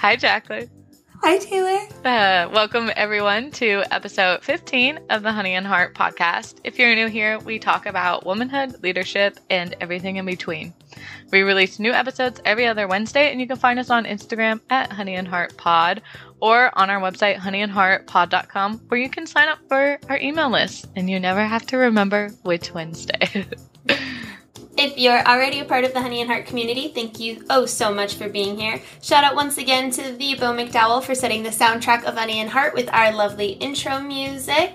Hi, Jacqueline. Hi, Taylor. Uh, welcome, everyone, to episode 15 of the Honey and Heart podcast. If you're new here, we talk about womanhood, leadership, and everything in between. We release new episodes every other Wednesday, and you can find us on Instagram at Honey and Heart Pod or on our website, honeyandheartpod.com, where you can sign up for our email list, and you never have to remember which Wednesday. If you're already a part of the Honey and Heart community, thank you oh so much for being here. Shout out once again to the Bo McDowell for setting the soundtrack of Honey and Heart with our lovely intro music.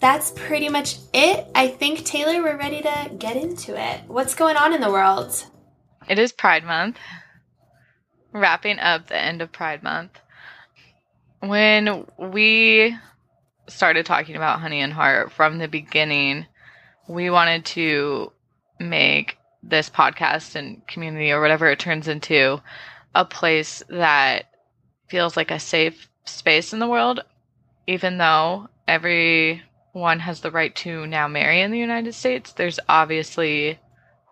That's pretty much it. I think, Taylor, we're ready to get into it. What's going on in the world? It is Pride Month, wrapping up the end of Pride Month. When we started talking about Honey and Heart from the beginning, we wanted to make this podcast and community or whatever it turns into a place that feels like a safe space in the world, even though everyone has the right to now marry in the United States. There's obviously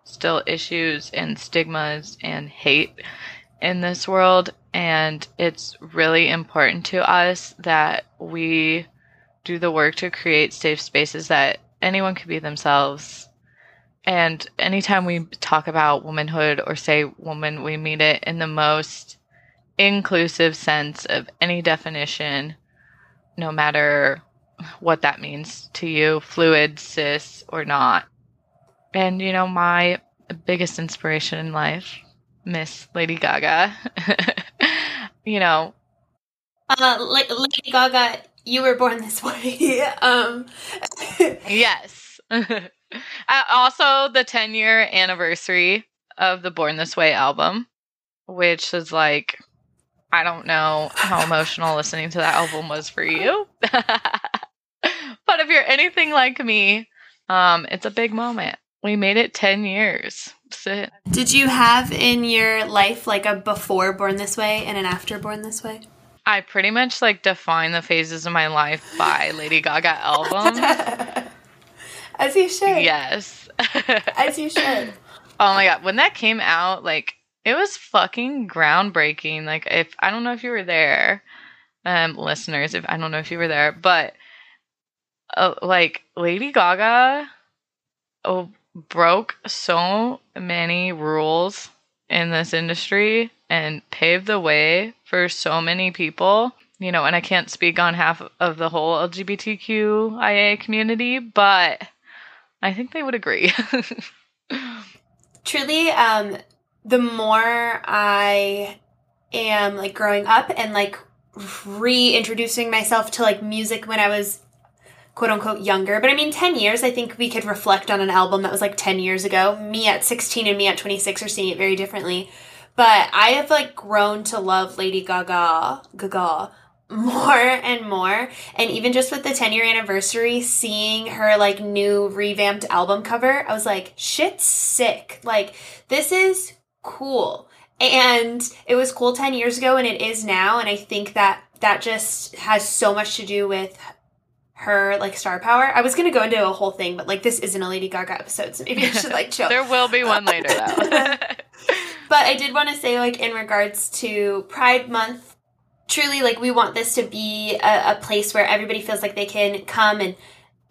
still issues and stigmas and hate in this world. And it's really important to us that we do the work to create safe spaces that anyone can be themselves and anytime we talk about womanhood or say woman, we mean it in the most inclusive sense of any definition, no matter what that means to you, fluid, cis, or not. And, you know, my biggest inspiration in life, Miss Lady Gaga, you know. Uh, Lady Gaga, you were born this way. um. yes. Uh, also, the 10 year anniversary of the Born This Way album, which is like, I don't know how emotional listening to that album was for you. but if you're anything like me, um, it's a big moment. We made it 10 years. Did you have in your life like a before Born This Way and an after Born This Way? I pretty much like define the phases of my life by Lady Gaga album. As you should. Yes. As you should. Oh my god, when that came out, like it was fucking groundbreaking. Like if I don't know if you were there, um, listeners, if I don't know if you were there, but uh, like Lady Gaga oh, broke so many rules in this industry and paved the way for so many people. You know, and I can't speak on half of the whole LGBTQIA community, but I think they would agree. Truly, um, the more I am like growing up and like reintroducing myself to like music when I was quote unquote younger. But I mean, 10 years, I think we could reflect on an album that was like 10 years ago. Me at 16 and me at 26 are seeing it very differently. But I have like grown to love Lady Gaga, Gaga more and more. And even just with the 10 year anniversary, seeing her like new revamped album cover, I was like, shit's sick. Like, this is cool. And it was cool 10 years ago and it is now. And I think that that just has so much to do with her like star power. I was gonna go into a whole thing, but like this isn't a Lady Gaga episode, so maybe I should like chill. there will be one later though. but I did want to say like in regards to Pride Month truly like we want this to be a, a, place where everybody feels like they can come and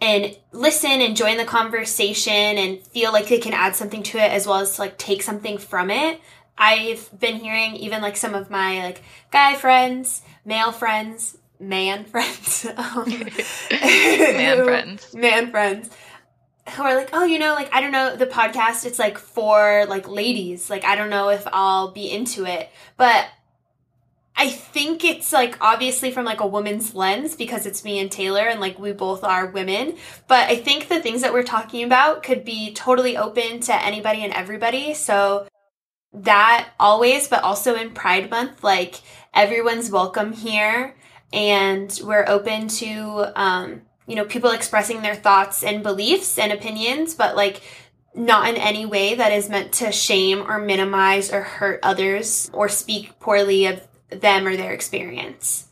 and listen and join the conversation and feel like they can add something to it as well as like take something from it i've been hearing even like some of my like guy friends male friends man friends um, man friends man friends who are like, oh, you know, like I don't know, the podcast it's like for like ladies. Like I don't know if I'll be into it. But I think it's like obviously from like a woman's lens because it's me and Taylor and like we both are women. But I think the things that we're talking about could be totally open to anybody and everybody. So that always, but also in Pride Month, like everyone's welcome here and we're open to, um, you know, people expressing their thoughts and beliefs and opinions, but like not in any way that is meant to shame or minimize or hurt others or speak poorly of them or their experience.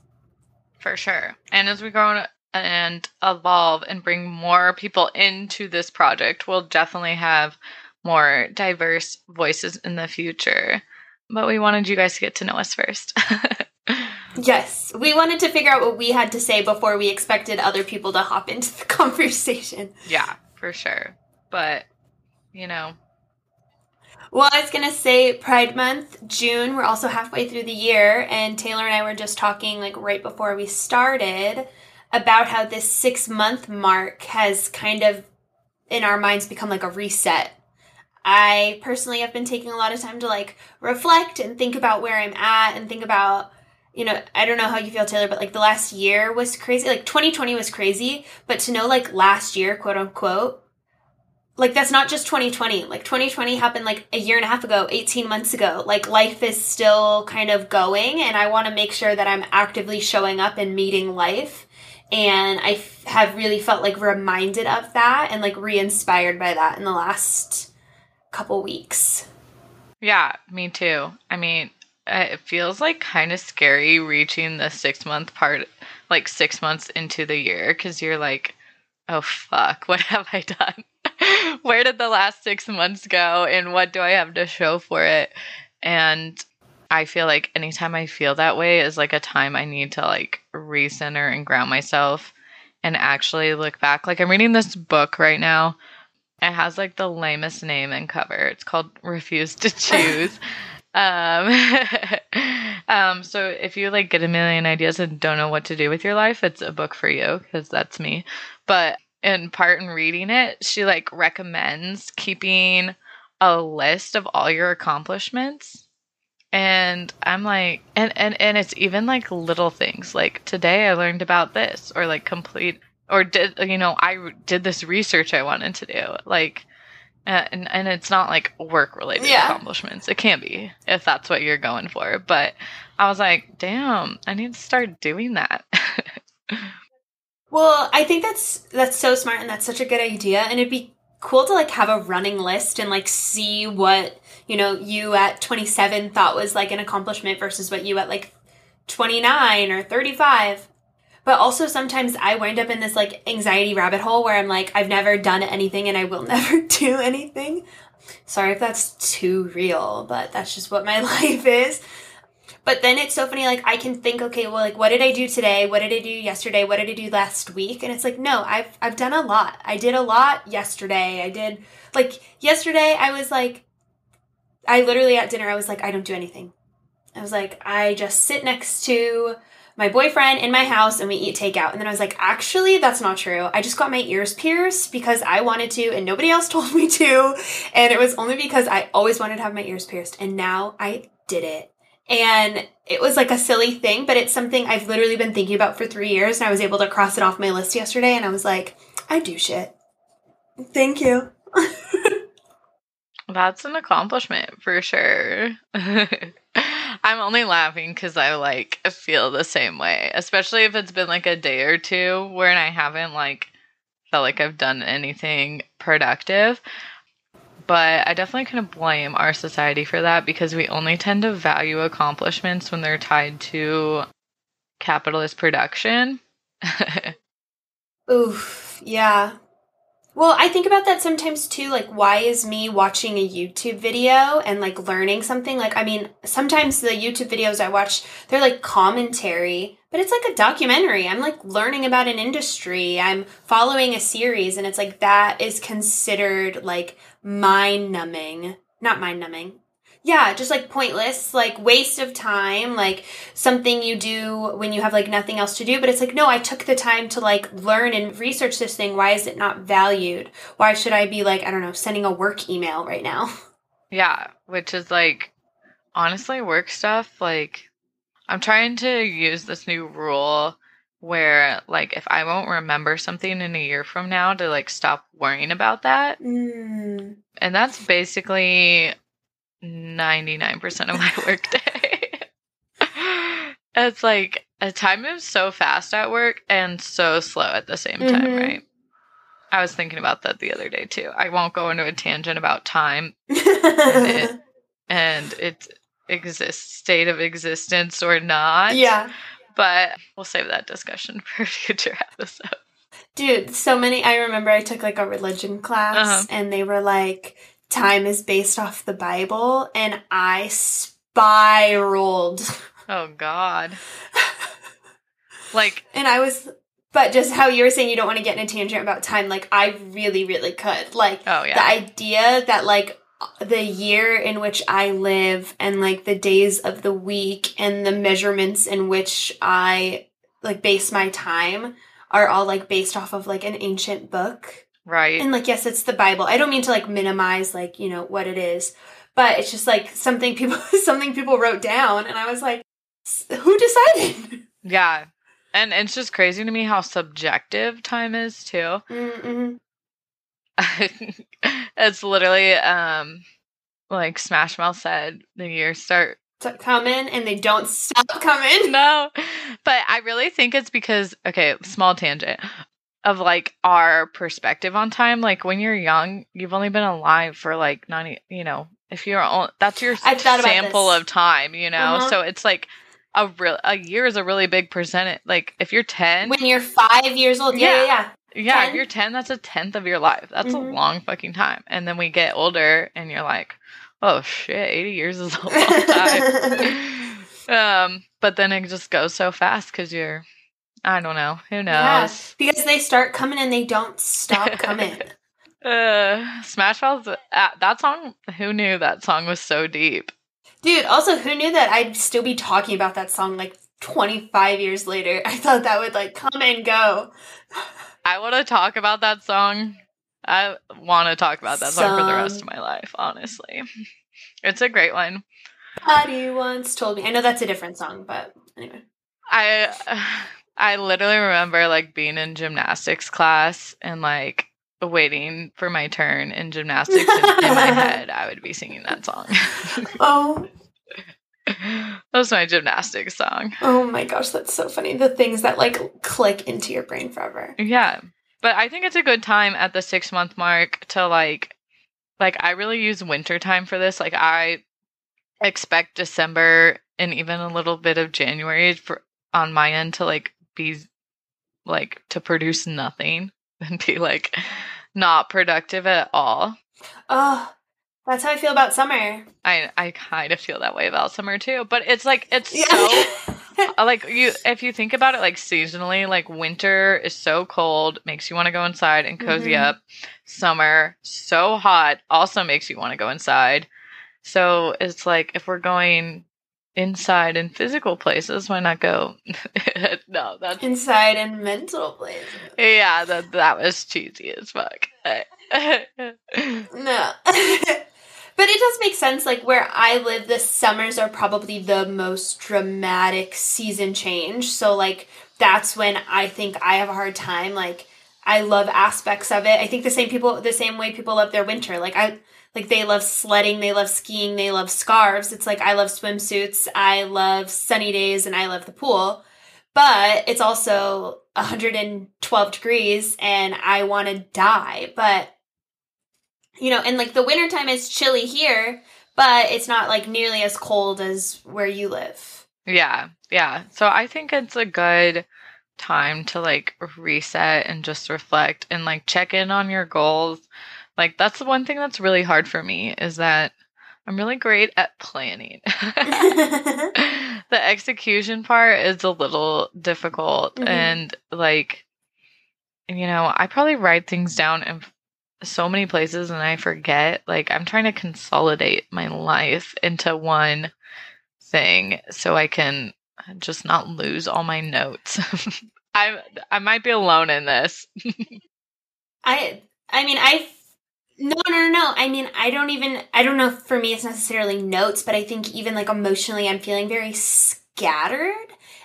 For sure. And as we grow and evolve and bring more people into this project, we'll definitely have more diverse voices in the future. but we wanted you guys to get to know us first. yes, we wanted to figure out what we had to say before we expected other people to hop into the conversation. Yeah, for sure. But, you know. Well, I was going to say Pride Month, June, we're also halfway through the year, and Taylor and I were just talking, like, right before we started about how this six month mark has kind of, in our minds, become like a reset I personally have been taking a lot of time to like reflect and think about where I'm at and think about, you know, I don't know how you feel, Taylor, but like the last year was crazy. Like 2020 was crazy, but to know like last year, quote unquote, like that's not just 2020. Like 2020 happened like a year and a half ago, 18 months ago. Like life is still kind of going, and I want to make sure that I'm actively showing up and meeting life. And I f- have really felt like reminded of that and like re inspired by that in the last couple weeks. Yeah, me too. I mean, uh, it feels like kind of scary reaching the six month part, like six months into the year, because you're like, oh fuck, what have I done? Where did the last six months go? And what do I have to show for it? And I feel like anytime I feel that way is like a time I need to like recenter and ground myself and actually look back. Like I'm reading this book right now it has like the lamest name and cover. It's called Refuse to Choose. um, um, so if you like get a million ideas and don't know what to do with your life, it's a book for you because that's me. But in part in reading it, she like recommends keeping a list of all your accomplishments. And I'm like, and, and, and it's even like little things like today I learned about this or like complete or did you know I did this research I wanted to do like uh, and and it's not like work related yeah. accomplishments it can be if that's what you're going for but I was like damn I need to start doing that well I think that's that's so smart and that's such a good idea and it'd be cool to like have a running list and like see what you know you at 27 thought was like an accomplishment versus what you at like 29 or 35 but also sometimes I wind up in this like anxiety rabbit hole where I'm like, I've never done anything and I will never do anything. Sorry if that's too real, but that's just what my life is. But then it's so funny, like I can think, okay, well, like what did I do today? What did I do yesterday? What did I do last week? And it's like, no, I've I've done a lot. I did a lot yesterday. I did like yesterday I was like I literally at dinner I was like, I don't do anything. I was like, I just sit next to my boyfriend in my house and we eat takeout. And then I was like, actually, that's not true. I just got my ears pierced because I wanted to and nobody else told me to. And it was only because I always wanted to have my ears pierced. And now I did it. And it was like a silly thing, but it's something I've literally been thinking about for three years. And I was able to cross it off my list yesterday. And I was like, I do shit. Thank you. That's an accomplishment for sure. I'm only laughing because I like feel the same way, especially if it's been like a day or two where I haven't like felt like I've done anything productive. But I definitely kind of blame our society for that because we only tend to value accomplishments when they're tied to capitalist production. Oof, yeah. Well, I think about that sometimes too. Like, why is me watching a YouTube video and like learning something? Like, I mean, sometimes the YouTube videos I watch, they're like commentary, but it's like a documentary. I'm like learning about an industry. I'm following a series, and it's like that is considered like mind numbing. Not mind numbing yeah, just like pointless, like waste of time, like something you do when you have like nothing else to do. But it's like, no, I took the time to like learn and research this thing. Why is it not valued? Why should I be like, I don't know, sending a work email right now? Yeah, which is like, honestly, work stuff, like, I'm trying to use this new rule where like if I won't remember something in a year from now to like stop worrying about that. Mm. And that's basically 99% of my workday. it's like a time moves so fast at work and so slow at the same time, mm-hmm. right? I was thinking about that the other day too. I won't go into a tangent about time and, it, and its exist state of existence or not. Yeah. But we'll save that discussion for a future episode. Dude, so many. I remember I took like a religion class uh-huh. and they were like, time is based off the Bible, and I spiraled. Oh God. Like And I was, but just how you were saying you don't want to get in a tangent about time, like I really, really could. Like oh yeah. the idea that like the year in which I live and like the days of the week and the measurements in which I like base my time are all like based off of like an ancient book. right. And like yes, it's the Bible. I don't mean to like minimize like, you know, what it is, but it's just like something people something people wrote down and I was like "S- who decided? Yeah. And it's just crazy to me how subjective time is too. Mm-mm. it's literally um like Smash Mouth said, the years start coming and they don't stop coming. no. But I really think it's because okay, small tangent of like our perspective on time. Like when you're young, you've only been alive for like 90, you know, if you're on that's your I've thought about sample of time, you know. Uh-huh. So it's like a real a year is a really big percentage. Like if you're 10, When you're five years old, yeah, yeah, Yeah. Yeah. yeah, 10? if you're 10, that's a tenth of your life. That's Mhm. a long fucking time. And then we get older and you're like, oh shit, 80 years is a long time. um, but then it just goes so fast because you're, I don't know, who Yeah, knows? because they start coming and they don't stop coming. Uh, Smash Mouth, uh, that song, who knew that song was so deep? Dude, also, who knew that I'd still be talking about that song like 25 years later? I thought that would like come and go. I want to talk about that song. I want to talk about that song for the rest of my life, honestly. It's a great one. Buddy once told me. I know that's a different song, but anyway. I I literally remember like being in gymnastics class and like waiting for my turn in gymnastics and in my head I would be singing that song. Oh, that was my gymnastics song. oh my gosh, that's so funny. The things that like click into your brain forever. Yeah. But I think it's a good time at the 6 month mark to like like I really use winter time for this. Like I expect December and even a little bit of January for on my end to like be like to produce nothing and be like not productive at all. Oh, that's how I feel about summer. I I kind of feel that way about summer too, but it's like it's so Yeah. Uh, like you if you think about it like seasonally like winter is so cold makes you want to go inside and cozy Mhm. up summer so hot also makes you want to go inside so it's like if we're going inside in physical places why not go no that's Inside and mental places. yeah that that was cheesy as fuck No. But it does make sense. Like where I live, the summers are probably the most dramatic season change. So, like, that's when I think I have a hard time. Like, I love aspects of it. I think the same people, the same way people love their winter. Like, I, like, they love sledding, they love skiing, they love scarves. It's like I love swimsuits, I love sunny days, and I love the pool. But it's also 112 degrees and I want to die. But you know, and like the wintertime is chilly here, but it's not like nearly as cold as where you live. Yeah, yeah. So I think it's a good time to like reset and just reflect and like check in on your goals. Like that's the one thing that's really hard for me is that I'm really great at planning. the execution part is a little difficult Mhm. and like you know, I probably write things down in so many places and I forget. Like I'm trying to consolidate my life into one thing so I can just not lose all my notes. I I might be alone in this. I I mean I no no no. I mean I don't even I don't know for me it's necessarily notes, but I think even like emotionally I'm feeling very scattered.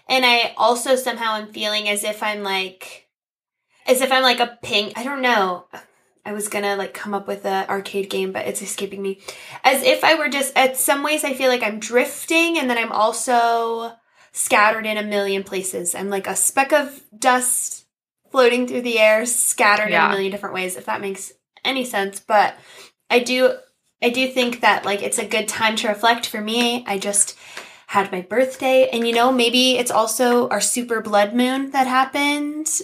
And I also somehow am feeling as if I'm like as if I'm like a ping I don't know. I was gonna like come up with a arcade game, but it's escaping me. As if I were just at some ways I feel like I'm drifting and then I'm also scattered in a million places. I'm like a speck of dust floating through the air, scattered in a million different ways, if that makes any sense. But I do I do think that like it's a good time to reflect for me. I just had my birthday and you know, maybe it's also our super blood moon that happened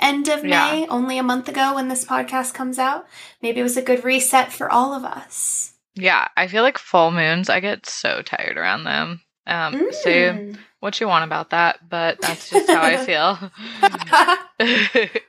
end of Yeah. May, only a month ago when this podcast comes out. Maybe it was a good reset for all of us. Yeah, I feel like full moons, I get so tired around them. Um, Mm. what you want about that, but that's just how I feel.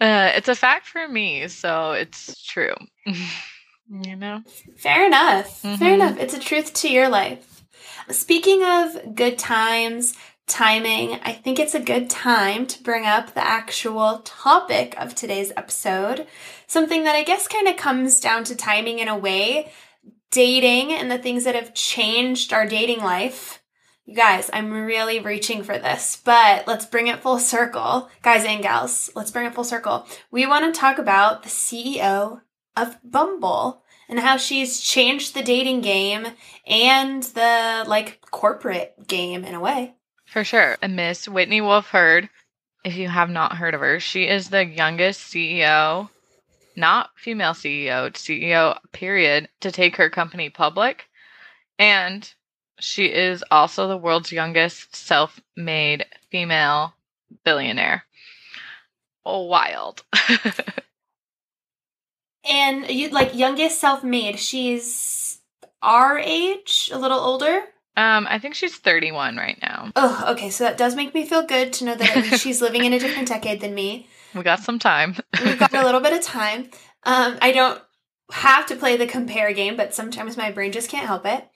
uh, it's a fact for me, so it's true. you know? Fair enough. Fair Mhm. enough. It's a truth to your life. Speaking of good times, timing, I think it's a good time to bring up the actual topic of today's episode. Something that I guess kind of comes down to timing in a way dating and the things that have changed our dating life. You guys, I'm really reaching for this, but let's bring it full circle. Guys and gals, let's bring it full circle. We want to talk about the CEO of Bumble and how she's changed the dating game and the like corporate game in a way. For sure. Miss Whitney Wolfe Herd, if you have not heard of her, she is the youngest CEO, not female CEO, CEO, period, to take her company public. And she is also the world's youngest self made female billionaire. Oh, wild. And you like youngest self-made, she's our age, a little older. Um, I think she's 31 right now. Oh, okay, so that does make me feel good to know that she's living in a different decade than me. We got some time. We've got a little bit of time. Um, I don't have to play the compare game, but sometimes my brain just can't help it.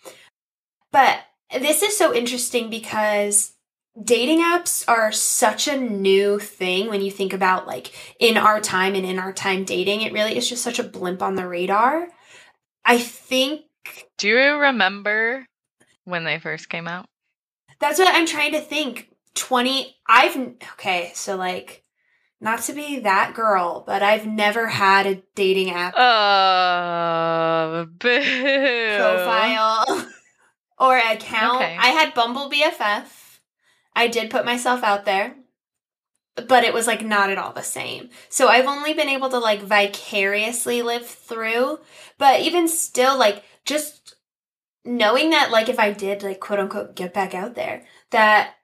But this is so interesting because dating apps are such a new thing when you think about like in our time and in our time dating. It really is just such a blimp on the radar. I think Do you remember when they first came out? that's what I'm trying to think. 20 I've okay, so like not to be that girl, but I've never had a dating app Uh, boo. profile or account. Okay. I had Bumble BFF. I did put myself out there, but it was like not at all the same. So I've only been able to like vicariously live through, but even still, like just knowing that, like if I did like quote unquote get back out there, that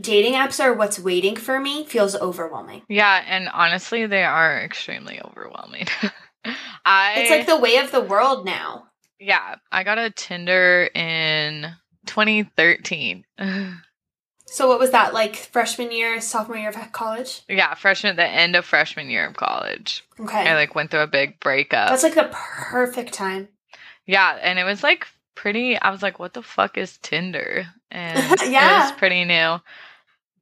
dating apps are what's waiting for me feels overwhelming. Yeah, and honestly, they are extremely overwhelming. I It's like the way of the world now. yeah, I got a Tinder in 2013. So what was that like freshman year, sophomore year of college? yeah, freshman, the end of freshman year of college. Okay. I like went through a big breakup. That's like the perfect time. Yeah, and it was like pretty. I was like, what the fuck is Tinder? And yeah. it was pretty new,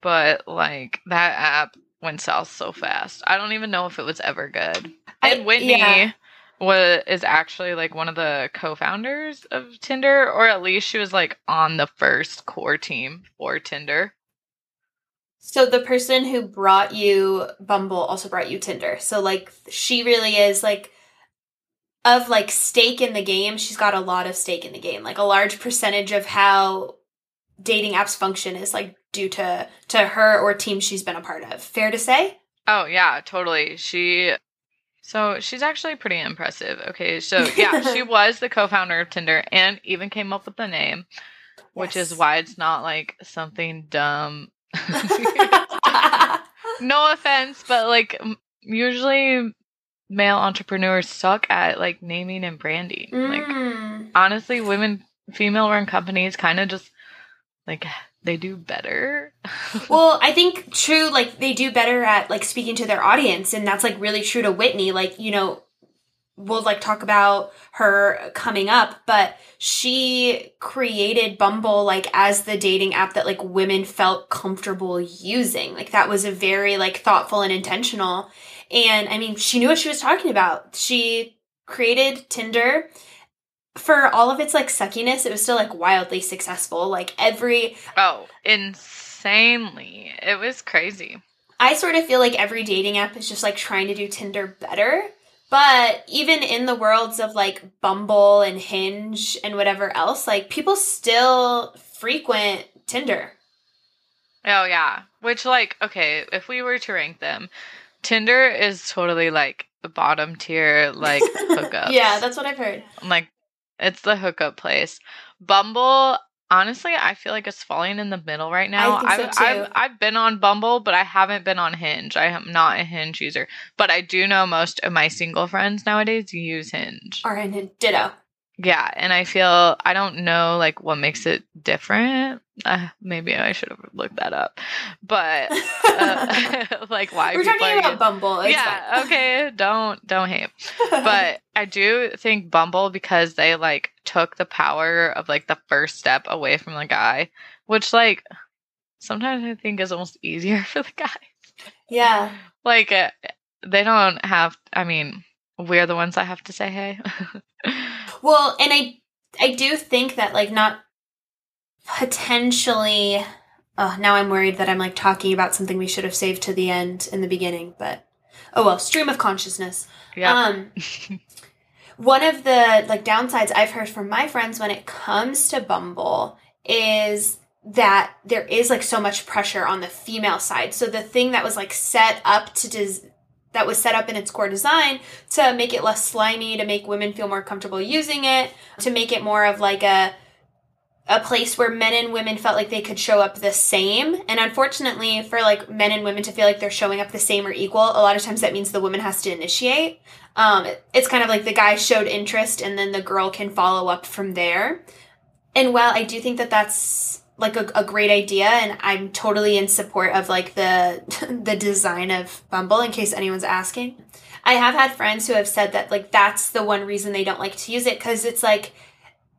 but like that app went south so fast. I don't even know if it was ever good. I- And Whitney yeah. was is actually like one of the co-founders of Tinder, or at least she was like on the first core team for Tinder. So the person who brought you Bumble also brought you Tinder. So like she really is like of like stake in the game. She's got a lot of stake in the game. Like a large percentage of how dating apps function is like due to to her or team she's been a part of. Fair to say? Oh yeah, totally. She so she's actually pretty impressive. Okay, so yeah, she was the co-founder of Tinder and even came up with the name, which is why it's not like something dumb. no offense, but like usually male entrepreneurs suck at like naming and branding. Like Mm. honestly, women female run companies kind of just like they do better. well, I think true, like they do better at like speaking to their audience, and that's like really true to Whitney. Like, you know, we'll like talk about her coming up, but she created Bumble like as the dating app that like women felt comfortable using. Like that was a very like thoughtful and intentional. And I mean, she knew what she was talking about. She created Tinder for all of its like suckiness. It was still like wildly successful. Like every oh, insanely. It was crazy. I sort of feel like every dating app is just like trying to do Tinder better. But even in the worlds of like Bumble and Hinge and whatever else, like people still frequent Tinder. Oh yeah. Which like okay, if we were to rank them, Tinder is totally like the bottom tier like hookup. yeah, that's what I've heard. like it's the hookup place. Bumble Honestly, I feel like it's falling in the middle right now. I think so, I've. I've been on Bumble, but I haven't been on Hinge. I am not a Hinge user, but I do know most of my single friends nowadays use Hinge. Or in ditto. Yeah, and I feel I don't know like what makes it different. Uh, maybe I should have looked that up, but uh, like why We're talking about Bumble. It's yeah, okay, don't don't hate. But I do think Bumble because they like took the power of like the first step away from the guy, which like sometimes I think is almost easier for the guy. yeah. Like uh, they don't have. I mean, we're the ones that have to say hey. Well, and I I do think that like not potentially oh, now I'm worried that I'm like talking about something we should have saved to the end in the beginning, but oh well, stream of consciousness. yeah. Um one of the like downsides I've heard from my friends when it comes to Bumble is that there is like so much pressure on the female side. So the thing that was like set up to des- that was set up in its core design to make it less slimy, to make women feel more comfortable using it, to make it more of like a a place where men and women felt like they could show up the same. And unfortunately, for like men and women to feel like they're showing up the same or equal, a lot of times that means the woman has to initiate. Um, it's kind of like the guy showed interest and then the girl can follow up from there. And while I do think that that's like a, a great idea, and I'm totally in support of like the the design of Bumble, in case anyone's asking, I have had friends who have said that like that's the one reason they don't like to use it because it's like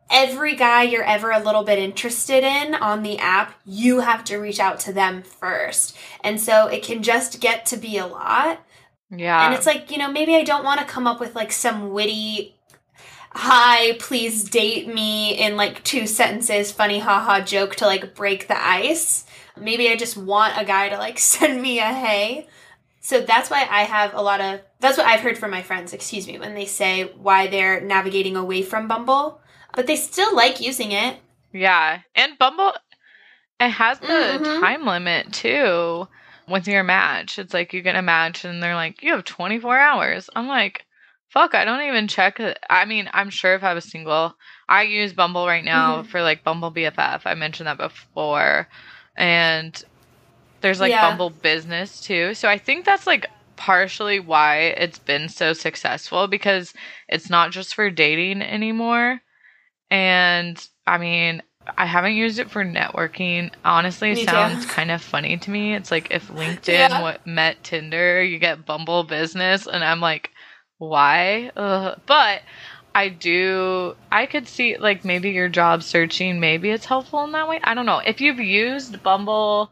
every guy you're ever a little bit interested in on the app, you have to reach out to them first. And so it can just get to be a lot. yeah. And it's like, you know, maybe I don't want to come up with like some witty, hi, please date me in like two sentences, funny haha joke to like break the ice. Maybe I just want a guy to like send me a hey. So that's why I have a lot of, that's what I've heard from my friends, excuse me, when they say why they're navigating away from Bumble, but they still like using it. Yeah, and Bumble, it has the Mhm. time limit too. With your match, it's like you get a match, and they're like, "You have 24 hours." I'm like, "Fuck!" I don't even check. I mean, I'm sure if I was single, I use Bumble right now Mhm. for like Bumble BFF. I mentioned that before, and there's like Yeah. Bumble Business too. So I think that's like partially why it's been so successful because it's not just for dating anymore. And I mean, I haven't used it for networking. Honestly, Me sounds kind of funny to me. It's like if LinkedIn Yeah. met Tinder, you get Bumble Business, and I'm like, why? Ugh. But I do. I could see like maybe your job searching. Maybe it's helpful in that way. I don't know. If you've used Bumble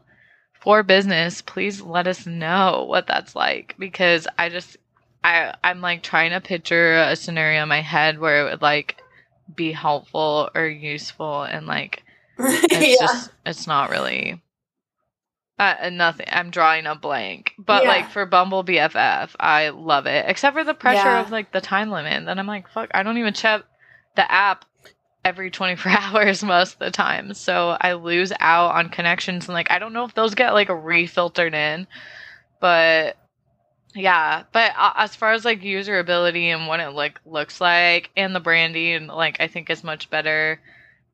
for business, please let us know what that's like because I just I I'm like trying to picture a scenario in my head where it would like be helpful or useful and like it's yeah. just it's not really uh, nothing. I'm drawing a blank. But Yeah. like for bumble bff i love it. Except for the pressure Yeah. of like the time limit. And then i'm like fuck i don't even check the app every 24 hours most of the time. So i lose out on connections. And like i don't know if those get like refiltered in. But yeah. But uh, as far as like usability and what it like looks like and the branding like i think is much better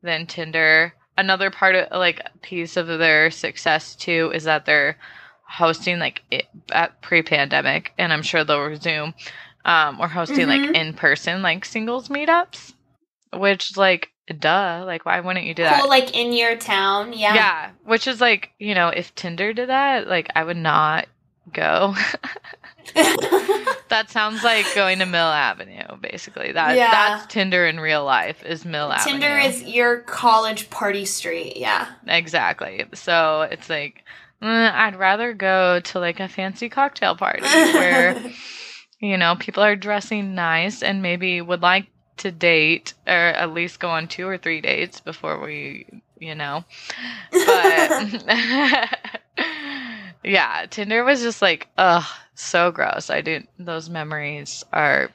than tinder another part of like piece of their success too is that they're hosting like it, at pre-pandemic and i'm sure they'll resume um or hosting like Mhm. in-person like singles meetups which like duh like why wouldn't you do that Cool, like in your town. Yeah. yeah which is like you know if tinder did that like i would not go that sounds like going to mill avenue basically that Yeah. that's tinder in real life is mill avenue Tinder is your college party street. Yeah. Exactly. So it's like, mm, I'd rather go to like a fancy cocktail party where, you know, people are dressing nice and maybe would like to date or at least go on two or three dates before we, you know. But yeah, Tinder was just like, ugh, so gross. I do, those memories are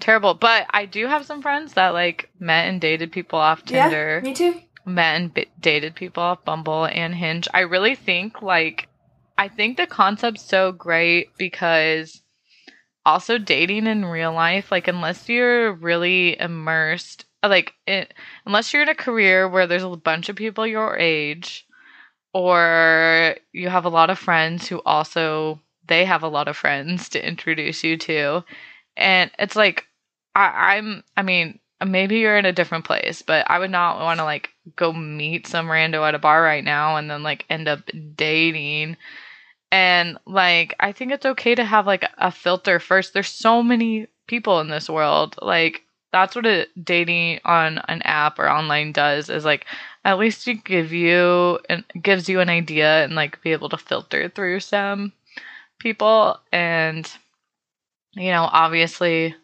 terrible. But I do have some friends that like met and dated people off Tinder Yeah, me too. met and b- dated people off Bumble and Hinge. I really think like I think the concept's so great because also dating in real life, like unless you're really immersed like it, unless you're in a career where there's a bunch of people your age or you have a lot of friends who also they have a lot of friends to introduce you to. And it's like I, i'm i mean maybe you're in a different place but i would not want to like go meet some rando at a bar right now and then like end up dating. And like i think it's okay to have like a filter first. There's so many people in this world. Like that's what a dating on an app or online does is like at least you give you and gives you an idea and like be able to filter through some people and you know obviously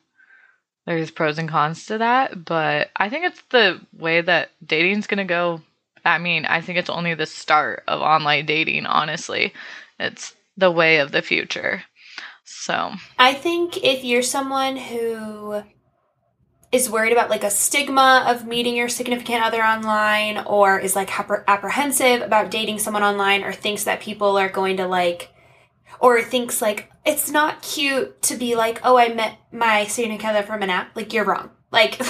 there's pros and cons to that but i think it's the way that dating's going to go. I mean i think it's only the start of online dating honestly. It's the way of the future. So I think if you're someone who is worried about like a stigma of meeting your significant other online or is like apprehensive about dating someone online or thinks that people are going to like or thinks like it's not cute to be like oh i met my significant other from an app like you're wrong like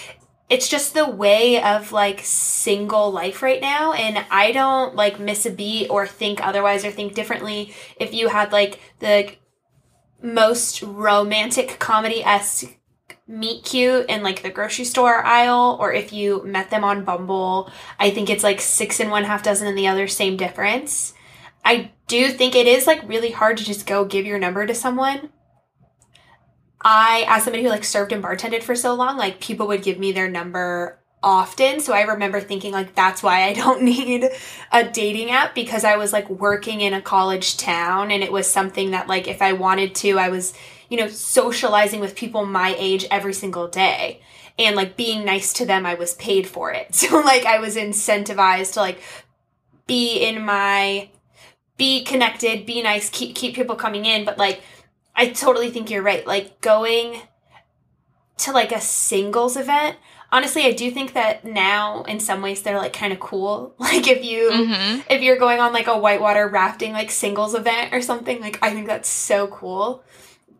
it's just the way of like single life right now and i don't like miss a beat or think otherwise or think differently if you had like the most romantic comedy esque meet cute in like the grocery store aisle or if you met them on Bumble. I think it's like six and one half dozen and the other same difference. I do think it is like really hard to just go give your number to someone. I, as somebody who like served and bartended for so long, like people would give me their number often. So I remember thinking like that's why I don't need a dating app because I was like working in a college town and it was something that like if I wanted to, I was, you know, socializing with people my age every single day. And like being nice to them, I was paid for it. So like I was incentivized to like be in my be connected, be nice, keep keep people coming in, but like I totally think you're right. Like going to like a singles event, honestly i do think that now in some ways they're like kind of cool like if you mm-hmm. if you're going on like a whitewater rafting like singles event or something like i think that's so cool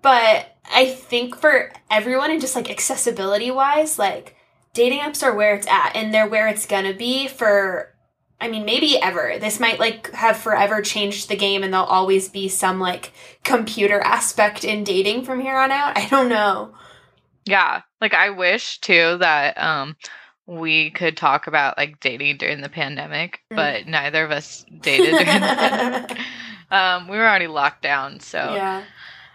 but i think for everyone and just like accessibility wise like dating apps are where it's at and they're where it's gonna be for I mean, maybe ever. This might like have forever changed the game and there'll always be some like computer aspect in dating from here on out. I don't know. Yeah. Like I wish too that um we could talk about like dating during the pandemic, mm. but neither of us dated during the pandemic. Um, we were already locked down, so yeah.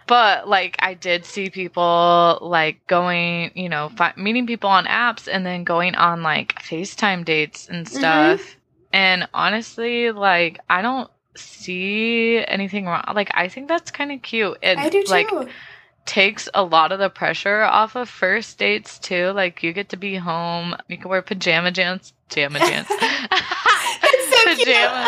But like I did see people like going, you know, fi- meeting people on apps and then going on like FaceTime dates and mm-hmm. stuff. Mm-hmm. And honestly, like I don't see anything wrong. Like I think that's kind of cute. It, I do too. Like takes a lot of the pressure off of first dates too. Like you get to be home. You can wear pajama pants. Pajama pants. pajama.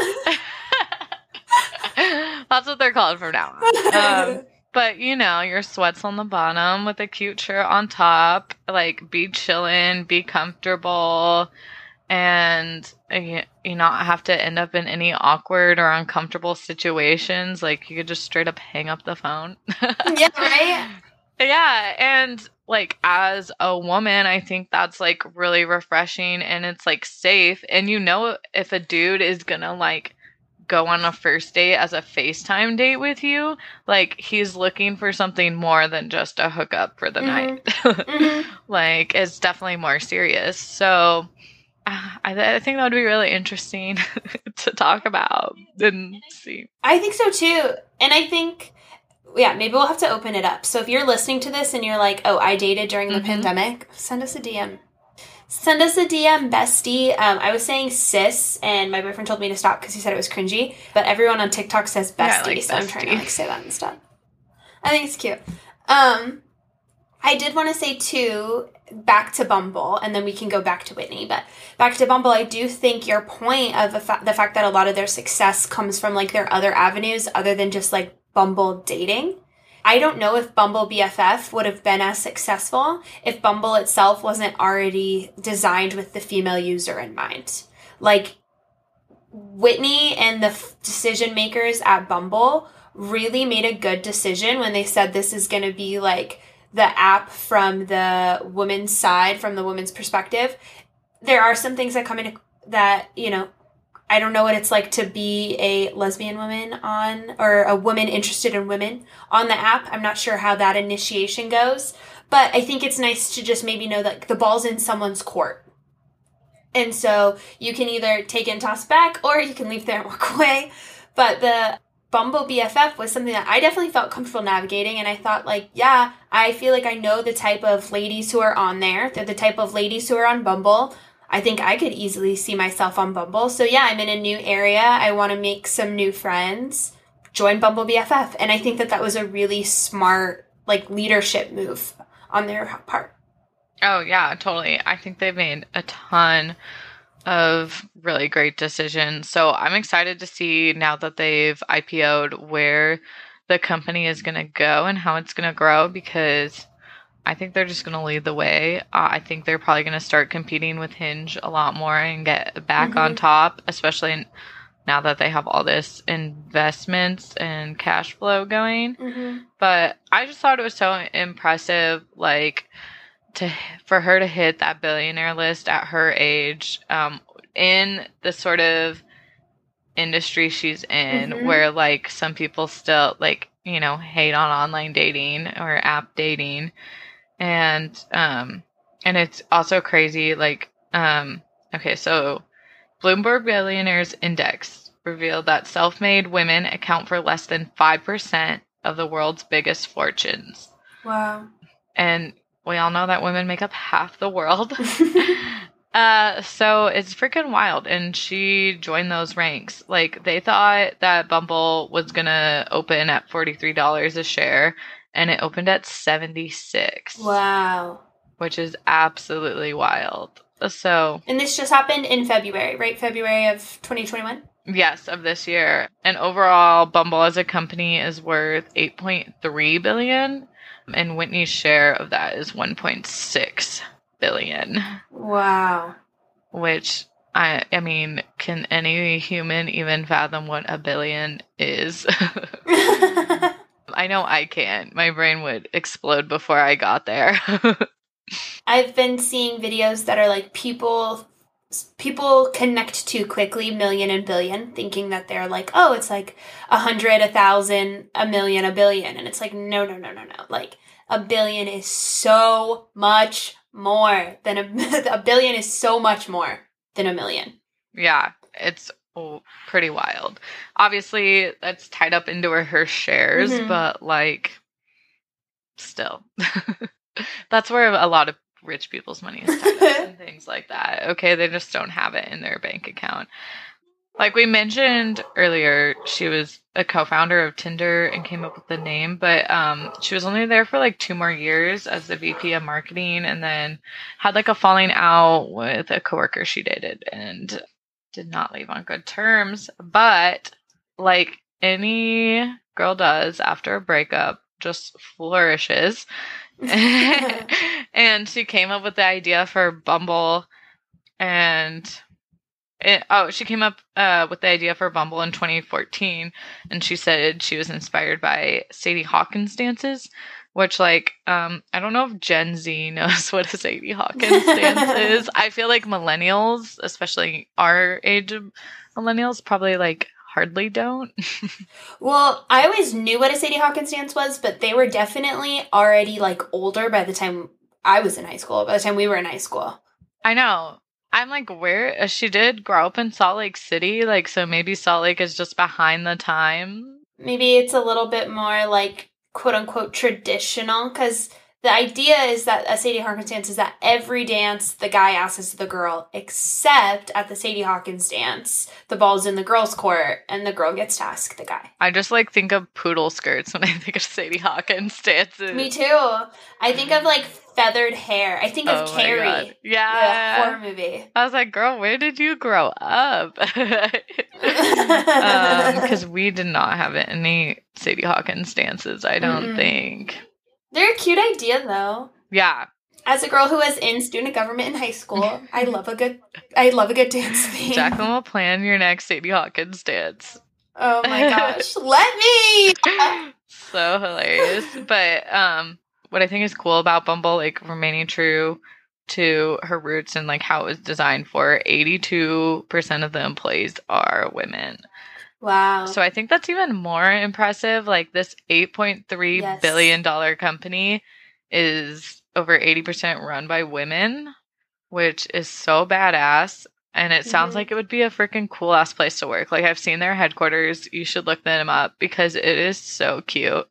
That's what they're called from now on. Um, but you know, your sweats on the bottom with a cute shirt on top. Like be chilling, be comfortable and you, not have to end up in any awkward or uncomfortable situations. Like you could just straight up hang up the phone. yeah, right. Yeah, and like as a woman, I think that's like really refreshing and it's like safe. And you know, if a dude is gonna like go on a first date as a FaceTime date with you, like he's looking for something more than just a hookup for the mm-hmm. night. mm-hmm. Like it's definitely more serious. So I, I think that would be really interesting to talk about and see. I think so too. And I think, yeah, maybe we'll have to open it up. So if you're listening to this and you're like, oh, I dated during the mm-hmm. pandemic, send us a DM. Send us a DM, bestie. Um, I was saying sis, and my boyfriend told me to stop because he said it was cringy. But everyone on TikTok says bestie, yeah, like so bestie. I'm trying to like say that instead. I think it's cute. Um, I did want to say too, back to Bumble, and then we can go back to Whitney. But back to Bumble, I do think your point of the, fa- the fact that a lot of their success comes from like their other avenues other than just like Bumble dating. I don't know if Bumble BFF would have been as successful if Bumble itself wasn't already designed with the female user in mind. Like Whitney and the f- decision makers at Bumble really made a good decision when they said this is going to be like the app from the woman's side, from the woman's perspective, there are some things that come in that, you know, I don't know what it's like to be a lesbian woman on or a woman interested in women on the app. I'm not sure how that initiation goes, but I think it's nice to just maybe know that the ball's in someone's court. And so you can either take and toss back or you can leave there and walk away. But the Bumble BFF was something that I definitely felt comfortable navigating. And I thought, like, yeah, I feel like I know the type of ladies who are on there. They're the type of ladies who are on Bumble. I think I could easily see myself on Bumble. So yeah, I'm in a new area. I want to make some new friends. Join Bumble BFF. And I think that that was a really smart, like, leadership move on their part. Oh, yeah, totally. I think they've made a ton of really great decisions. So I'm excited to see now that they've IPO'd where the company is going to go and how it's going to grow because I think they're just going to lead the way. Uh, I think they're probably going to start competing with Hinge a lot more and get back mm-hmm. on top, especially now that they have all this investments and cash flow going. Mm-hmm. But I just thought it was so impressive, like to for her to hit that billionaire list at her age, um, in the sort of industry she's in, mm-hmm. where like some people still like you know hate on online dating or app dating, and um, and it's also crazy like um, okay, so Bloomberg Billionaires Index revealed that self-made women account for less than 5% of the world's biggest fortunes. Wow. And we all know that women make up half the world. uh, so it's freaking wild. And she joined those ranks. Like they thought that Bumble was gonna open at forty three dollars a share, and it opened at seventy six. Wow. Which is absolutely wild. So And this just happened in February, right? February of twenty twenty one? Yes, of this year. And overall, Bumble as a company is worth 8.3 billion and Whitney's share of that is 1.6 billion. Wow. Which I I mean, can any human even fathom what a billion is? I know I can't. My brain would explode before I got there. I've been seeing videos that are like people people connect too quickly million and billion thinking that they're like oh it's like a hundred a thousand a million a billion. And it's like no no no no no. Like a billion is so much more than a, a billion is so much more than a million. Yeah it's oh, pretty wild. Obviously that's tied up into her, her shares mm-hmm. but like still. That's where a lot of rich people's money is tied up things like that. Okay, they just don't have it in their bank account. Like we mentioned earlier, she was a co-founder of Tinder and came up with the name, but um, she was only there for like two more years as the VP of marketing, and then had like a falling out with a coworker she dated, and did not leave on good terms. But like any girl does after a breakup, just flourishes. and she came up with the idea for Bumble and it, oh, she came up uh, with the idea for Bumble in 2014, and she said she was inspired by Sadie Hawkins dances, which, like, um, I don't know if Gen Z knows what a Sadie Hawkins dance is. I feel like millennials, especially our age of millennials, probably like hardly don't. well, I always knew what a Sadie Hawkins dance was, but they were definitely already like older by the time I was in high school, by the time we were in high school. I know. I'm like, where? Uh, she did grow up in Salt Lake City, like, so maybe Salt Lake is just behind the time. Maybe it's a little bit more like quote unquote traditional because the idea is that a Sadie Hawkins dance is that every dance the guy asks the girl, except at the Sadie Hawkins dance, the ball's in the girl's court and the girl gets to ask the guy. I just like think of poodle skirts when I think of Sadie Hawkins dances. Me too. I think of like feathered hair. I think of oh Carrie. Yeah. The horror movie. I was like, girl, where did you grow up? Because um, we did not have any Sadie Hawkins dances, I don't mm think. They're a cute idea though. Yeah. As a girl who was in student government in high school, I love a good I love a good dance theme. Jacqueline will plan your next Sadie Hawkins dance. Oh my gosh. Let me so hilarious. But um what I think is cool about Bumble, like remaining true to her roots and like how it was designed for, 82% of the employees are women. Wow. So I think that's even more impressive. Like this eight point three Yes. billion dollar company is over 80% run by women, which is so badass. And it sounds Mhm. like it would be a freaking cool ass place to work. Like I've seen their headquarters. You should look them up because it is so cute.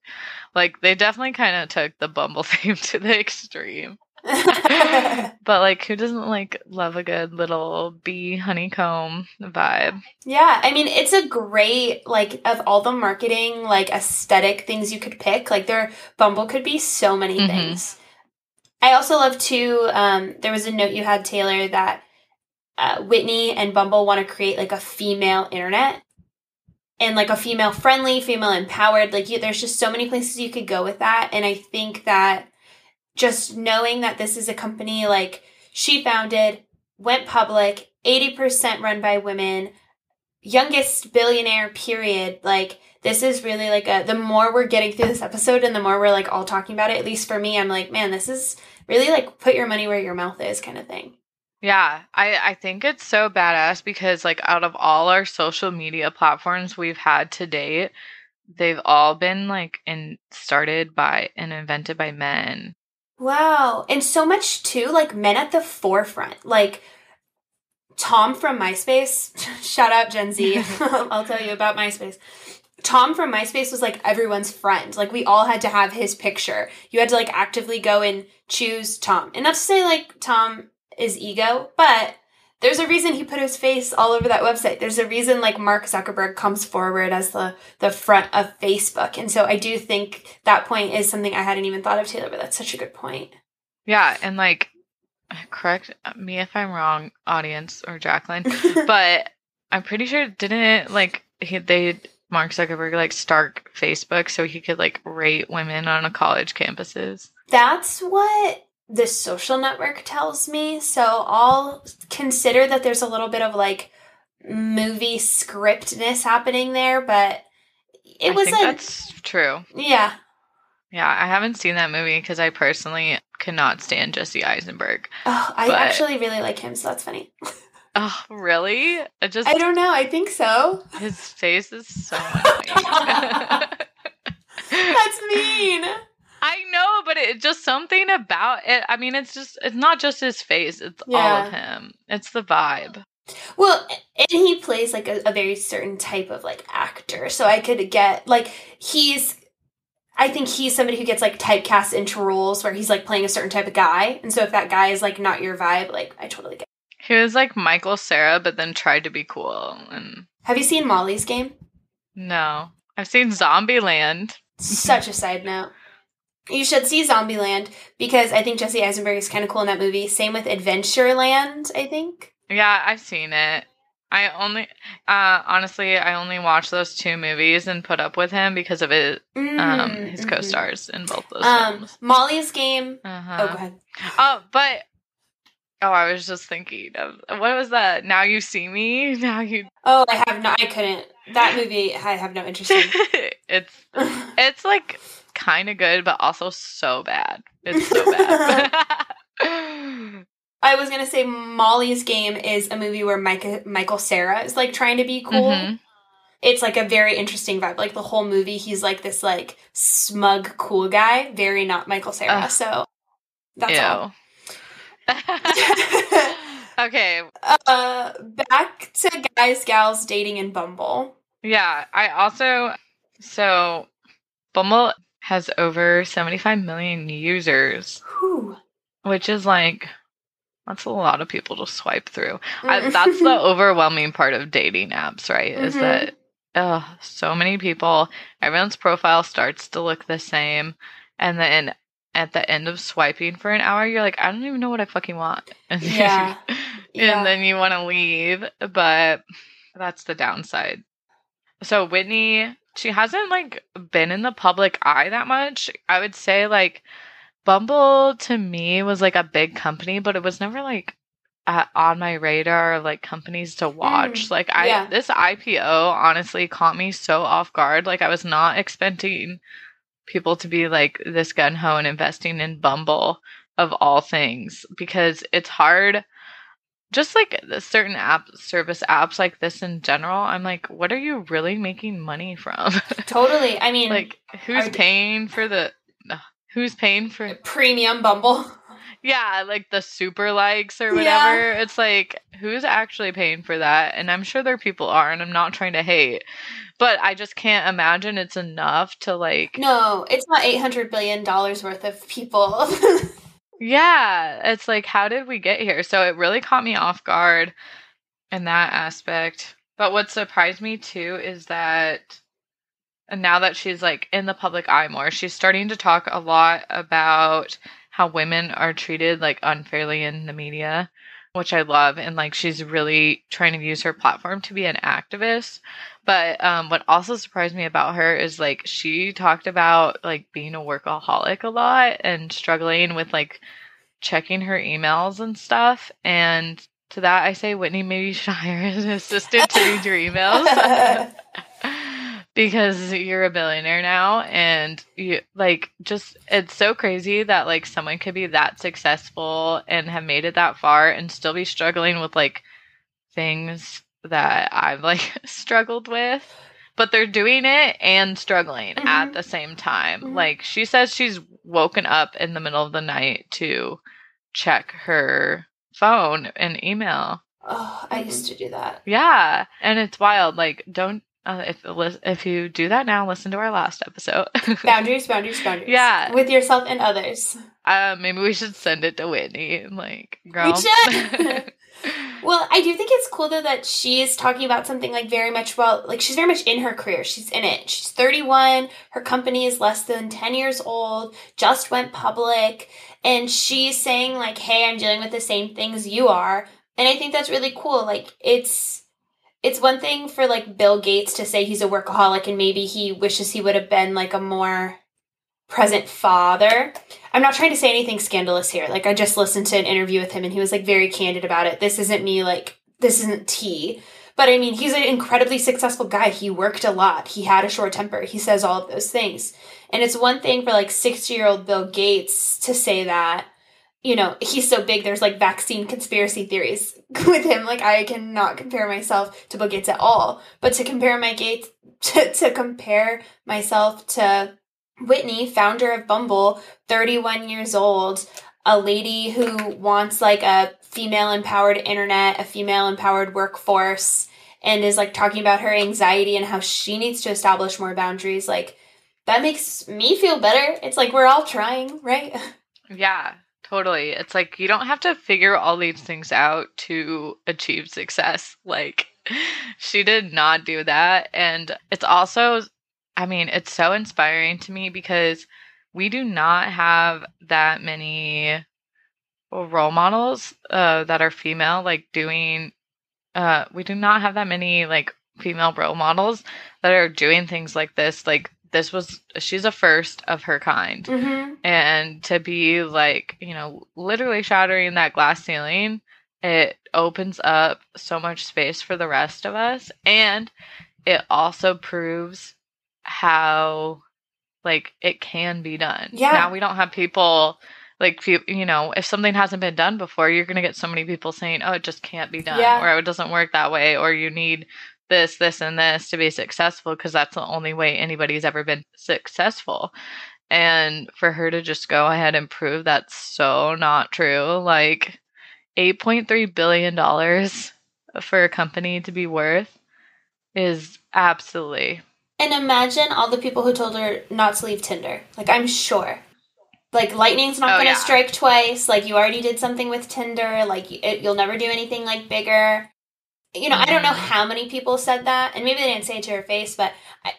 Like they definitely kind of took the Bumble theme to the extreme. But like who doesn't like love a good little bee honeycomb vibe? yeah, I mean, it's a great like of all the marketing like aesthetic things you could pick. Like their Bumble could be so many Mhm. things. I also love too. Um, there was a note you had Taylor that uh, Whitney and Bumble want to create like a female internet and like a female friendly, female empowered. Like you, there's just so many places you could go with that, and I think that just knowing that this is a company like she founded, went public, eighty percent run by women, youngest billionaire period. Like this is really like a. The more we're getting through this episode, and the more we're like all talking about it, at least for me, I'm like, man, this is really like put your money where your mouth is kind of thing. Yeah, I, I think it's so badass because like out of all our social media platforms we've had to date, they've all been like in started by and invented by men. Wow. And so much too, like men at the forefront. Like Tom from MySpace, shout out Gen Z. I'll tell you about MySpace. Tom from MySpace was like everyone's friend. Like we all had to have his picture. You had to like actively go and choose Tom. And not to say like Tom is ego, but there's a reason he put his face all over that website. There's a reason like Mark Zuckerberg comes forward as the the front of Facebook. And so I do think that point is something I hadn't even thought of Taylor, but that's such a good point. Yeah, and like correct me if I'm wrong, audience or Jacqueline, but I'm pretty sure didn't it like he, they Mark Zuckerberg like start Facebook so he could like rate women on a college campuses. That's what the social network tells me. So I'll consider that there's a little bit of like movie scriptness happening there, but it I was think a that's true. yeah. Yeah, I haven't seen that movie because I personally cannot stand Jesse Eisenberg. Oh, I But- actually really like him, so that's funny. Oh, really? It just I don't know. I think so. his face is so annoying. That's mean. I know, but it just something about it. I mean, it's just it's not just his face; it's all of him. It's the vibe. Well, and he plays like a, a very certain type of like actor. So I could get like he's I think he's somebody who gets like typecast into roles where he's like playing a certain type of guy. And so if that guy is like not your vibe, like I totally get. He was like Michael Cera, but then tried to be cool. And Have you seen Molly's game? no, I've seen Zombieland. Such a side note. You should see Zombieland because I think Jesse Eisenberg is kind of cool in that movie. Same with Adventureland, I think. Yeah, I've seen it. I only, uh, honestly, I only watched those two movies and put up with him because of it, um, Mm, his mhm. co-stars in both those Um, films. Molly's game. Uh-huh. Oh, go ahead. Oh, but oh, I was just thinking of what was that? Now you see me. Now you. Oh, I have no. I couldn't. That movie, I have no interest in. it's it's like kind of good, but also so bad. It's so bad. I was gonna say Molly's Game is a movie where Micah, Michael Cera is like trying to be cool. Mhm. It's like a very interesting vibe. Like the whole movie, he's like this like smug cool guy, very not Michael Cera. Ugh. So that's Ew. all. okay. uh, back to guys, gals dating in Bumble. Yeah. I also so Bumble has over 75 million users, Whew. which is like that's a lot of people to swipe through. I, Mm. that's the overwhelming part of dating apps, right? Is Mhm. that oh, so many people, everyone's profile starts to look the same, and then at the end of swiping for an hour, you're like, I don't even know what I fucking want, and then- Yeah. Yeah. and then you want to leave, but that's the downside. So Whitney, she hasn't like been in the public eye that much. I would say like Bumble to me was like a big company, but it was never like at, on my radar like companies to watch. Mm, like I yeah. this IPO honestly caught me so off guard. Like I was not expecting people to be like this gun ho and investing in Bumble of all things because it's hard just like certain app service apps like this in general i'm like what are you really making money from? Totally. I mean like who's paying for the who's paying for premium bumble? Yeah like the super likes or whatever. Yeah. it's like who's actually paying for that? And i'm sure there people are and i'm not trying to hate but i just can't imagine it's enough to like no it's not 800 billion dollars worth of people Yeah, it's like, how did we get here? So it really caught me off guard in that aspect. But what surprised me too is that and now that she's like in the public eye more, she's starting to talk a lot about how women are treated like unfairly in the media, which I love. And like she's really trying to use her platform to be an activist. But um, what also surprised me about her is like she talked about like being a workaholic a lot and struggling with like checking her emails and stuff. And to that, I say, Whitney, maybe you should hire an assistant to read your emails. because you're a billionaire now and you like just it's so crazy that like someone could be that successful and have made it that far and still be struggling with like things that I've like struggled with. But they're doing it and struggling mm-hmm. at the same time. Mm-hmm. Like she says she's woken up in the middle of the night to check her phone and email. Oh, I used to do that. Yeah, and it's wild. Like, don't uh, if if you do that now, listen to our last episode. boundaries, boundaries, boundaries. Yeah, with yourself and others. Uh, maybe we should send it to Whitney. Like, girl. We should. well, I do think it's cool though that she is talking about something like very much well, like she's very much in her career. She's in it. She's 31. Her company is less than 10 years old, just went public, and she's saying like, "Hey, I'm dealing with the same things you are." And I think that's really cool. Like it's it's one thing for like Bill Gates to say he's a workaholic and maybe he wishes he would have been like a more present father. I'm not trying to say anything scandalous here. Like I just listened to an interview with him and he was like very candid about it. This isn't me like this isn't tea. But I mean, he's an incredibly successful guy. He worked a lot. He had a short temper. He says all of those things. And it's one thing for like 60 year old Bill Gates to say that, you know, he's so big, there's like vaccine conspiracy theories with him. Like, I cannot compare myself to Bill Gates at all. But to compare my Gates, to, to compare myself to Whitney, founder of Bumble, 31 years old, a lady who wants like a female empowered internet, a female empowered workforce, and is like talking about her anxiety and how she needs to establish more boundaries. Like, that makes me feel better. It's like we're all trying, right? Yeah, totally. It's like you don't have to figure all these things out to achieve success. Like, she did not do that. And it's also I mean, it's so inspiring to me because we do not have that many role models uh, that are female, like doing. Uh, we do not have that many like female role models that are doing things like this. Like this was, she's a first of her kind, mm-hmm. and to be like, you know, literally shattering that glass ceiling, it opens up so much space for the rest of us, and it also proves how like it can be done. Yeah. Now we don't have people like you know if something hasn't been done before you're going to get so many people saying oh it just can't be done yeah. or it doesn't work that way or you need this this and this to be successful because that's the only way anybody's ever been successful and for her to just go ahead and prove that's so not true like 8.3 billion dollars for a company to be worth is absolutely and imagine all the people who told her not to leave Tinder. Like, I'm sure. Like, lightning's not oh, going to yeah. strike twice. Like, you already did something with Tinder. Like, it, you'll never do anything like bigger. You know. I don't know mm-hmm. how many people said that, and maybe they didn't say it to her face, but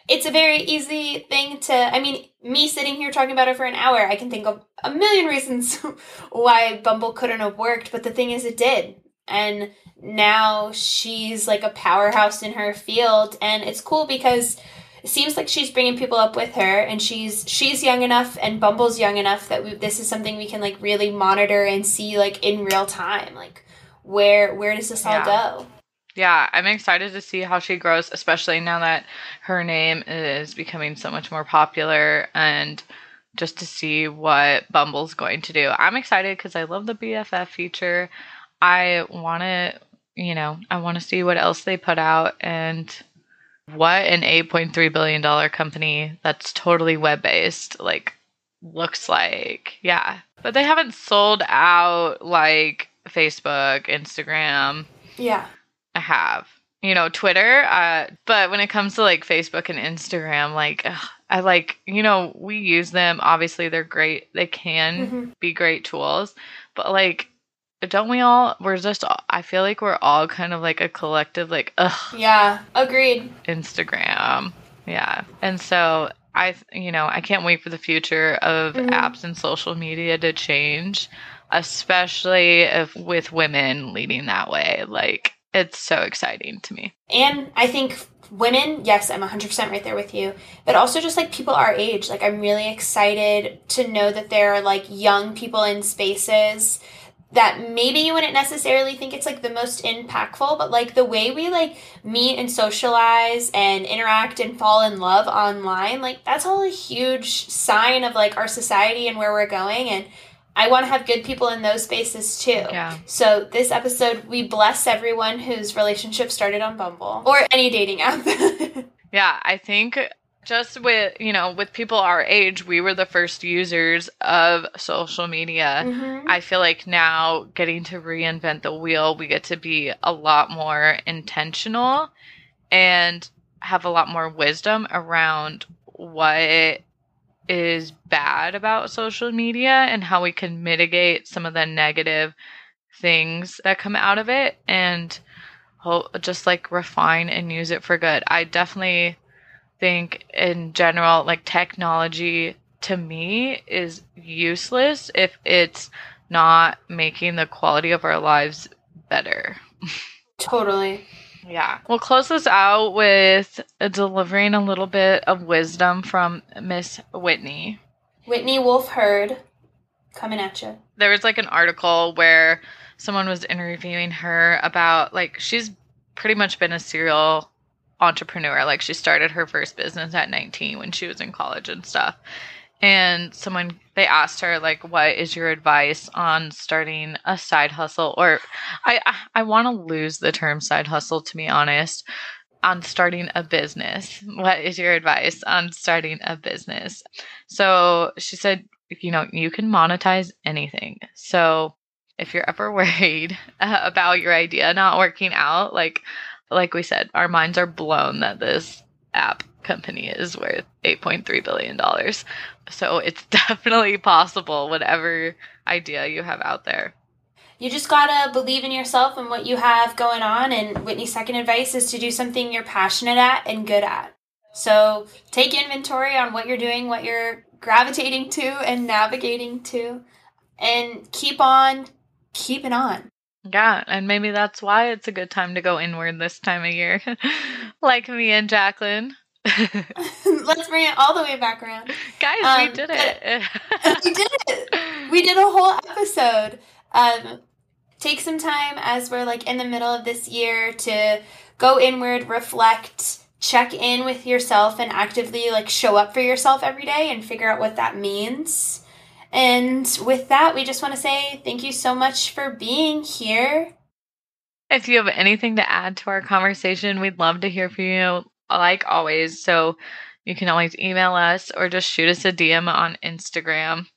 it's a very easy thing to. I mean, me sitting here talking about it for an hour, I can think of a million reasons why Bumble couldn't have worked, but the thing is, it did. And now she's like a powerhouse in her field, and it's cool because it seems like she's bringing people up with her and she's she's young enough and bumble's young enough that we, this is something we can like really monitor and see like in real time like where where does this all go Yeah, I'm excited to see how she grows, especially now that her name is becoming so much more popular and just to see what Bumble's going to do. I'm excited because I love the BFF feature. I want to, you know, I want to see what else they put out and what an $8.3 billion company that's totally web based, like, looks like. Yeah. But they haven't sold out like Facebook, Instagram. Yeah. I have. You know, Twitter, uh, but when it comes to like Facebook and Instagram, like ugh, I like, you know, we use them. Obviously, they're great. They can Mhm. be great tools, but like, don't we all? We're just. I feel like we're all kind of like a collective, like, ugh, Yeah. Agreed. Instagram. Yeah. And so I, you know, I can't wait for the future of Mhm. apps and social media to change, especially if with women leading that way. Like, it's so exciting to me. And I think women, yes, I'm 100% right there with you, but also just like people our age. Like, I'm really excited to know that there are like young people in spaces that maybe you wouldn't necessarily think it's like the most impactful, but like the way we like meet and socialize and interact and fall in love online, like that's all a huge sign of like our society and where we're going. And I want to have good people in those spaces too. Yeah. So this episode, we bless everyone whose relationship started on Bumble or any dating app. Yeah. I think just with, you know, with people our age, we were the first users of social media. Mhm. I feel like now getting to reinvent the wheel, we get to be a lot more intentional and have a lot more wisdom around what is bad about social media and how we can mitigate some of the negative things that come out of it and just like refine and use it for good. I definitely think in general like technology to me is useless if it's not making the quality of our lives better. totally. Yeah. We'll close this out with delivering a little bit of wisdom from Miss Whitney. Whitney Wolfe Herd coming at you. There was like an article where someone was interviewing her about like she's pretty much been a serial entrepreneur. Like she started her first business at 19 when she was in college and stuff. And someone they asked her like what is your advice on starting a side hustle or I I, I want to lose the term side hustle to be honest on starting a business. What is your advice on starting a business? So she said, you know, you can monetize anything. So if you're ever worried about your idea not working out, like like we said, our minds are blown that this app company is worth 8.3 billion dollars. So it's definitely possible whatever idea you have out there. You just gotta believe in yourself and what you have going on. And Whitney's second advice is to do something you're passionate at and good at. So take inventory on what you're doing, what you're gravitating to and navigating to, and keep on keeping on. Yeah, and maybe that's why it's a good time to go inward this time of year. like me and Jacqueline. Let's bring it all the way back around. Guys, Um, we did it. we did it. We did a whole episode. Um, take some time as we're like in the middle of this year to go inward, reflect, check in with yourself, and actively like show up for yourself every day and figure out what that means. And with that, we just want to say thank you so much for being here. If you have anything to add to our conversation, we'd love to hear from you, like always. So you can always email us or just shoot us a DM on Instagram.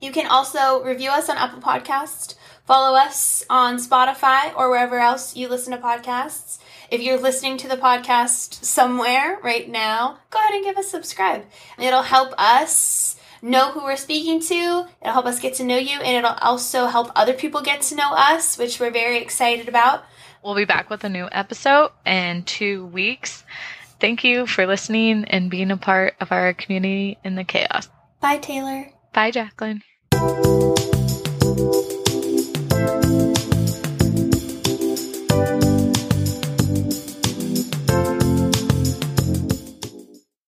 You can also review us on Apple Podcasts, follow us on Spotify or wherever else you listen to podcasts. If you're listening to the podcast somewhere right now, go ahead and give us a subscribe. It'll help us know who we're speaking to, it'll help us get to know you, and it'll also help other people get to know us, which we're very excited about. We'll be back with a new episode in two weeks. Thank you for listening and being a part of our community in the chaos. Bye, Taylor. Bye, Jacqueline.